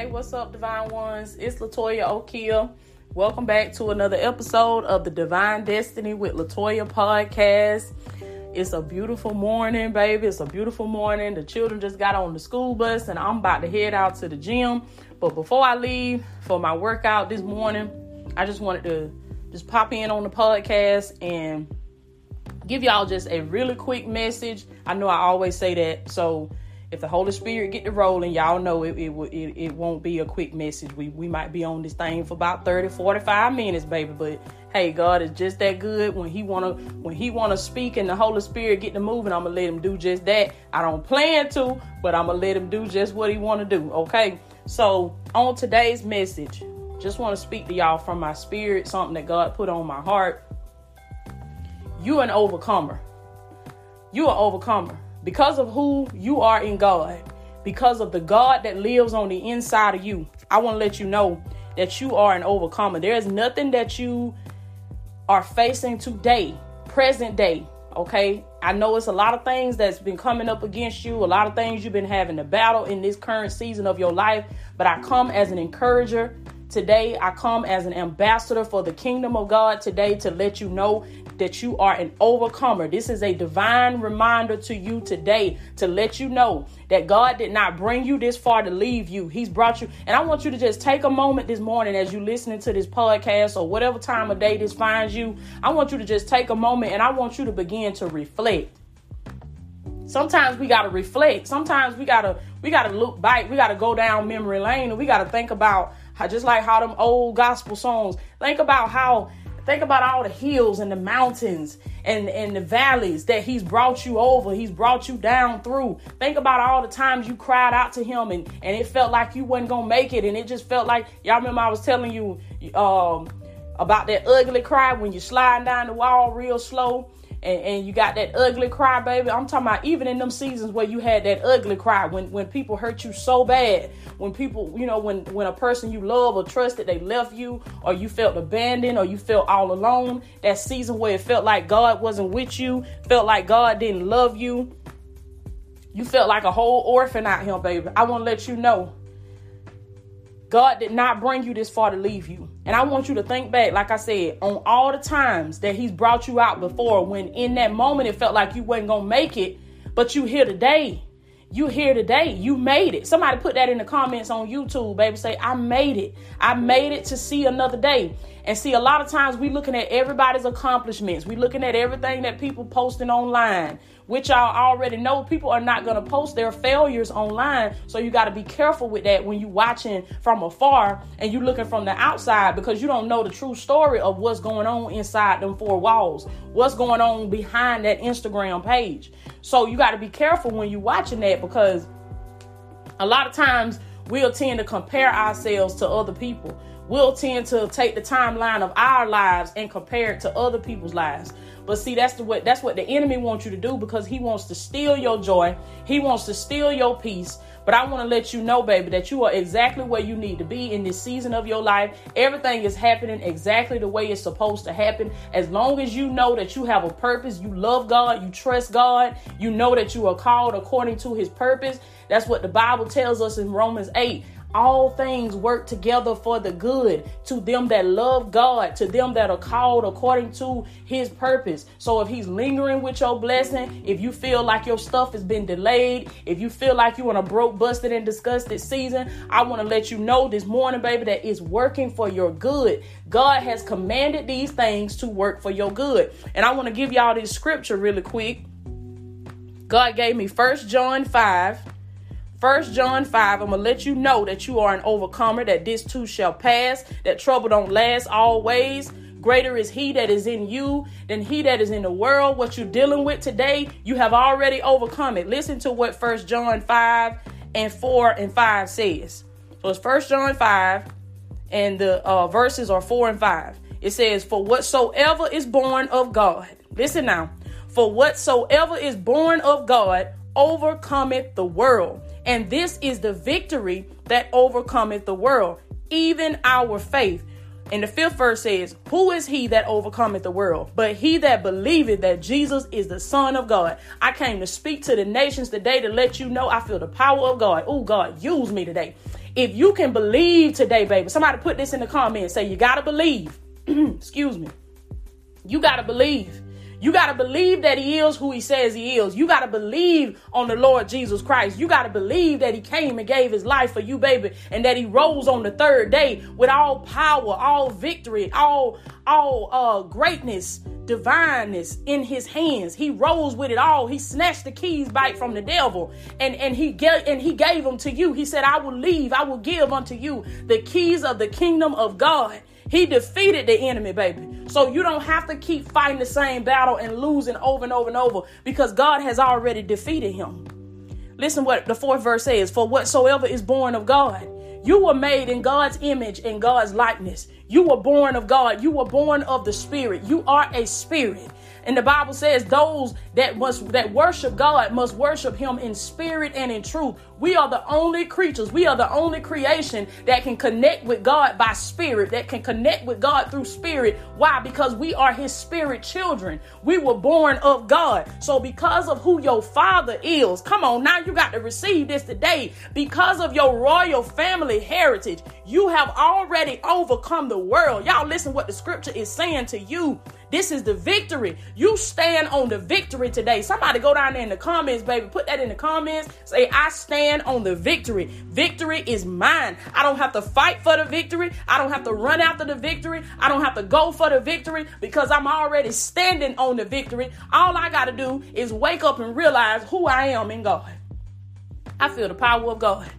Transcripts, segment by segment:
Hey, what's up, Divine Ones? It's Latoya Okia. Welcome back to another episode of the Divine Destiny with Latoya podcast. It's a beautiful morning, baby. It's a beautiful morning. The children just got on the school bus and I'm about to head out to the gym. But before I leave for my workout this morning, I just wanted to just pop in on the podcast and give y'all just a really quick message. I know I always say that. So if the Holy Spirit get to rolling, y'all know it, it, it, it won't be a quick message. We, we might be on this thing for about 30, 45 minutes, baby. But hey, God is just that good. When he wanna when he wanna speak and the Holy Spirit get to moving, I'm gonna let him do just that. I don't plan to, but I'm gonna let him do just what he wanna do. Okay. So on today's message, just want to speak to y'all from my spirit, something that God put on my heart. You're an overcomer. You're an overcomer because of who you are in God, because of the God that lives on the inside of you. I want to let you know that you are an overcomer. There is nothing that you are facing today, present day. Okay, I know it's a lot of things that's been coming up against you, a lot of things you've been having to battle in this current season of your life. But I come as an encourager Today, I come as an ambassador for the kingdom of God today to let you know that you are an overcomer. This is a divine reminder to you today to let you know that God did not bring you this far to leave you. He's brought you. And I want you to just take a moment this morning as you're listening to this podcast or whatever time of day this finds you. I want you to just take a moment and I want you to begin to reflect. Sometimes we got to reflect. Sometimes we got to we got to look back. We got to go down memory lane and we got to think about just like how them old gospel songs. Think about how think about all the hills and the mountains and and the valleys that he's brought you over he's brought you down through. Think about all the times you cried out to him and and it felt like you wasn't gonna make it. And it just felt like y'all remember i was telling you um about that ugly cry when you're sliding down the wall real slow and, and you got that ugly cry, baby. I'm talking about even in them seasons where you had that ugly cry, when when people hurt you so bad, when people, you know, when when a person you love or trusted they left you, or you felt abandoned, or you felt all alone. That season where it felt like God wasn't with you, felt like God didn't love you. You felt like a whole orphan out here, baby. I want to let you know God did not bring you this far to leave you. And I want you to think back, like I said, on all the times that He's brought you out before when in that moment it felt like you wasn't going to make it, but you here today. You here today. You made it. Somebody put that in the comments on YouTube, baby. Say, I made it. I made it to see another day. And see, a lot of times we looking at everybody's accomplishments. We looking at everything that people posting online which y'all already know people are not to post their failures online. So you got to be careful with that when you watching from afar and you looking from the outside because you don't know the true story of what's going on inside them four walls, what's going on behind that Instagram page. So you got to be careful when you're watching that because a lot of times we'll tend to compare ourselves to other people. We'll tend to take the timeline of our lives and compare it to other people's lives. But see, that's the what that's what the enemy wants you to do because he wants to steal your joy. He wants to steal your peace. But I want to let you know, baby, that you are exactly where you need to be in this season of your life. Everything is happening exactly the way it's supposed to happen. As long as you know that you have a purpose, you love God, you trust God, you know that you are called according to his purpose. That's what the Bible tells us in Romans 8 all things work together for the good to them that love God, to them that are called according to his purpose. So if he's lingering with your blessing, if you feel like your stuff has been delayed, if you feel like you're in a broke, busted, and disgusted season, I want to let you know this morning, baby, that it's working for your good. God has commanded these things to work for your good. And I want to give y'all this scripture really quick. God gave me First John 5 First John 5, I'm gonna let you know that you are an overcomer, that this too shall pass, that trouble don't last always. Greater is he that is in you than he that is in the world. What you're dealing with today, you have already overcome it. Listen to what First John 5 and 4 and 5 says. So it's First John 5, and the uh, verses are 4 and 5. It says, For whatsoever is born of God, listen now, for whatsoever is born of God overcometh the world. And this is the victory that overcometh the world, even our faith. And the fifth verse says, Who is he that overcometh the world? But he that believeth that Jesus is the Son of God. I came to speak to the nations today to let you know I feel the power of God. Oh, God, use me today. If you can believe today, baby, somebody put this in the comments. Say, you got to believe. Excuse me. You got to believe. You got to believe that he is who he says he is. You got to believe on the Lord Jesus Christ. You got to believe that he came and gave his life for you, baby, and that he rose on the third day with all power, all victory, all all uh greatness, divineness in his hands. He rose with it all. He snatched the keys back from the devil and and he gave and he gave them to you. He said, "I will leave. I will give unto you the keys of the kingdom of God." He defeated the enemy, baby. So you don't have to keep fighting the same battle and losing over and over and over because God has already defeated him. Listen what the fourth verse says For whatsoever is born of God, you were made in God's image and God's likeness. You were born of God. You were born of the Spirit. You are a spirit. And the Bible says those that must that worship God must worship him in spirit and in truth. We are the only creatures, we are the only creation that can connect with God by spirit, that can connect with God through spirit. Why? Because we are his spirit children. We were born of God. So because of who your father is, come on, now you got to receive this today. Because of your royal family heritage, you have already overcome the world. Y'all listen what the scripture is saying to you. This is the victory. You stand on the victory today. Somebody go down there in the comments, baby. Put that in the comments. Say, I stand on the victory. Victory is mine. I don't have to fight for the victory. I don't have to run after the victory. I don't have to go for the victory because I'm already standing on the victory. All I got to do is wake up and realize who I am in God. I feel the power of God.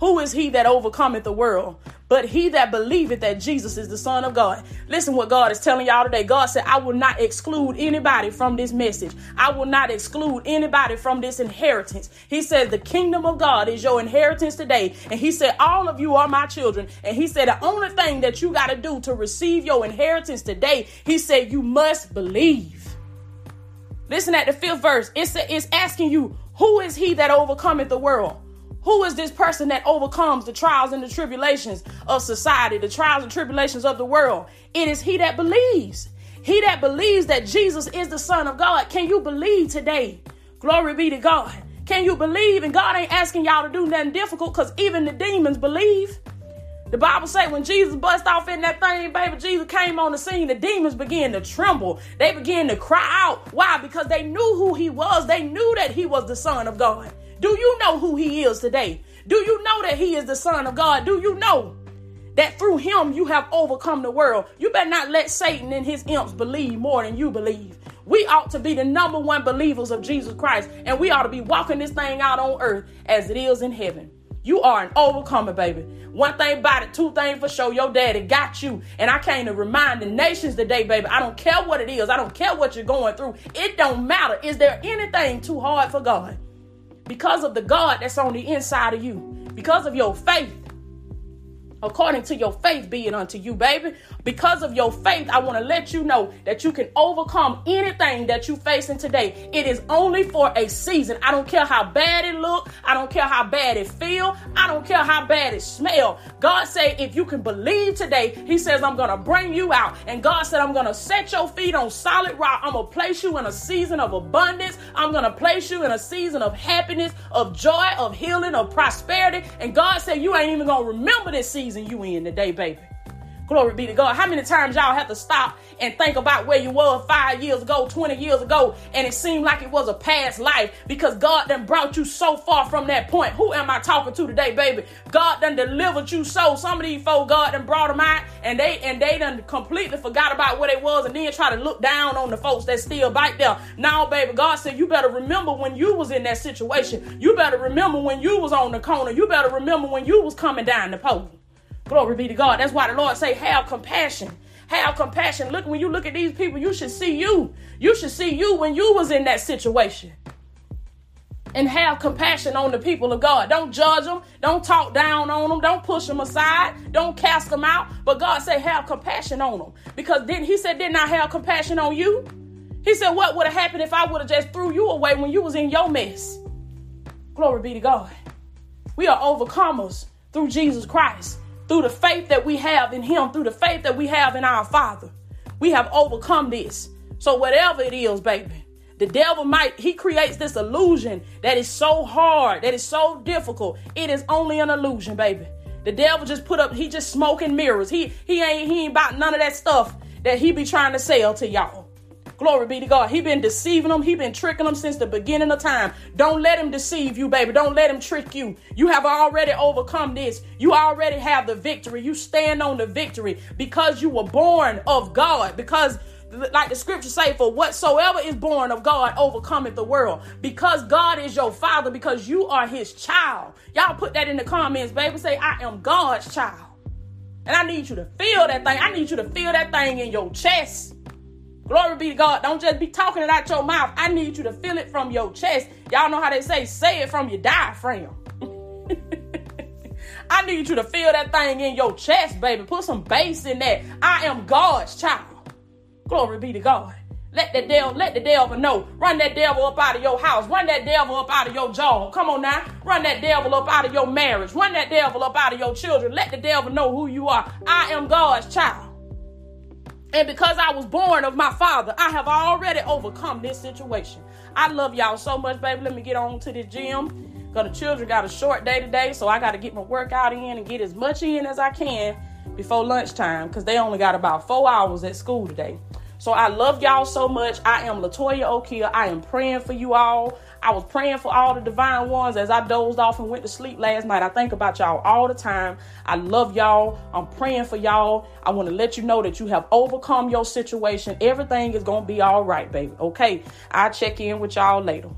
Who is he that overcometh the world? But he that believeth that Jesus is the Son of God. Listen what God is telling y'all today. God said, I will not exclude anybody from this message. I will not exclude anybody from this inheritance. He said, The kingdom of God is your inheritance today. And he said, All of you are my children. And he said, The only thing that you got to do to receive your inheritance today, he said, You must believe. Listen at the fifth verse. It's, it's asking you, Who is he that overcometh the world? Who is this person that overcomes the trials and the tribulations of society, the trials and tribulations of the world? It is he that believes. He that believes that Jesus is the Son of God. Can you believe today? Glory be to God. Can you believe? And God ain't asking y'all to do nothing difficult because even the demons believe. The Bible say when Jesus bust off in that thing, baby, Jesus came on the scene, the demons began to tremble. They began to cry out. Why? Because they knew who he was. They knew that he was the Son of God. Do you know who he is today? Do you know that he is the Son of God? Do you know that through him you have overcome the world? You better not let Satan and his imps believe more than you believe. We ought to be the number one believers of Jesus Christ, and we ought to be walking this thing out on earth as it is in heaven. You are an overcomer, baby. One thing about it, two things for sure. Your daddy got you. And I came to remind the nations today, baby. I don't care what it is. I don't care what you're going through. It don't matter. Is there anything too hard for God? Because of the God that's on the inside of you, because of your faith according to your faith be it unto you, baby. Because of your faith, I want to let you know that you can overcome anything that you facing today. It is only for a season. I don't care how bad it look. I don't care how bad it feel. I don't care how bad it smell. God say if you can believe today, he says I'm going to bring you out. And God said I'm going to set your feet on solid rock. I'm going to place you in a season of abundance. I'm going to place you in a season of happiness, of joy, of healing, of prosperity. And God said you ain't even going to remember this season season you in today, baby. Glory be to God. How many times y'all have to stop and think about where you were five years ago, 20 years ago, and it seemed like it was a past life because God done brought you so far from that point. Who am I talking to today, baby? God done delivered you so. Some of these folks, God done brought them out and they and they done completely forgot about what it was and then try to look down on the folks that still back there. Now, baby, God said you better remember when you was in that situation. You better remember when you was on the corner. You better remember when you was coming down the pole. Glory be to God. That's why the Lord say, have compassion. Have compassion. Look, when you look at these people, you should see you. You should see you when you was in that situation. And have compassion on the people of God. Don't judge them. Don't talk down on them. Don't push them aside. Don't cast them out. But God said, have compassion on them. Because then He said, didn't I have compassion on you? He said, what would have happened if I would have just threw you away when you was in your mess? Glory be to God. We are overcomers through Jesus Christ through the faith that we have in Him, through the faith that we have in our Father. We have overcome this. So, whatever it is, baby, the devil might, he creates this illusion that is so hard, that is so difficult. It is only an illusion, baby. The devil just put up, he just smoking mirrors. He he ain't he ain't about none of that stuff that he be trying to sell to y'all. Glory be to God. He been deceiving them. He been tricking them since the beginning of time. Don't let him deceive you, baby. Don't let him trick you. You have already overcome this. You already have the victory. You stand on the victory because you were born of God. Because like the scripture say, for whatsoever is born of God overcometh the world. Because God is your father, because you are his child. Y'all put that in the comments, baby. Say, I am God's child. And I need you to feel that thing. I need you to feel that thing in your chest. Glory be to God. Don't just be talking it out your mouth. I need you to feel it from your chest. Y'all know how they say, say it from your diaphragm. I need you to feel that thing in your chest, baby. Put some bass in that. I am God's child. Glory be to God. Let the devil, let the devil know. Run that devil up out of your house. Run that devil up out of your job. Come on now. Run that devil up out of your marriage. Run that devil up out of your children. Let the devil know who you are. I am God's child. And because I was born of my father, I have already overcome this situation. I love y'all so much, baby. Let me get on to the gym. Cause the children got a short day today, so I got to get my workout in and get as much in as I can before lunchtime. Cause they only got about four hours at school today. So I love y'all so much. I am Latoya Okia. I am praying for you all. I was praying for all the divine ones as I dozed off and went to sleep last night. I think about y'all all the time. I love y'all. I'm praying for y'all. I want to let you know that you have overcome your situation. Everything is going to be all right, baby. Okay. I'll check in with y'all later.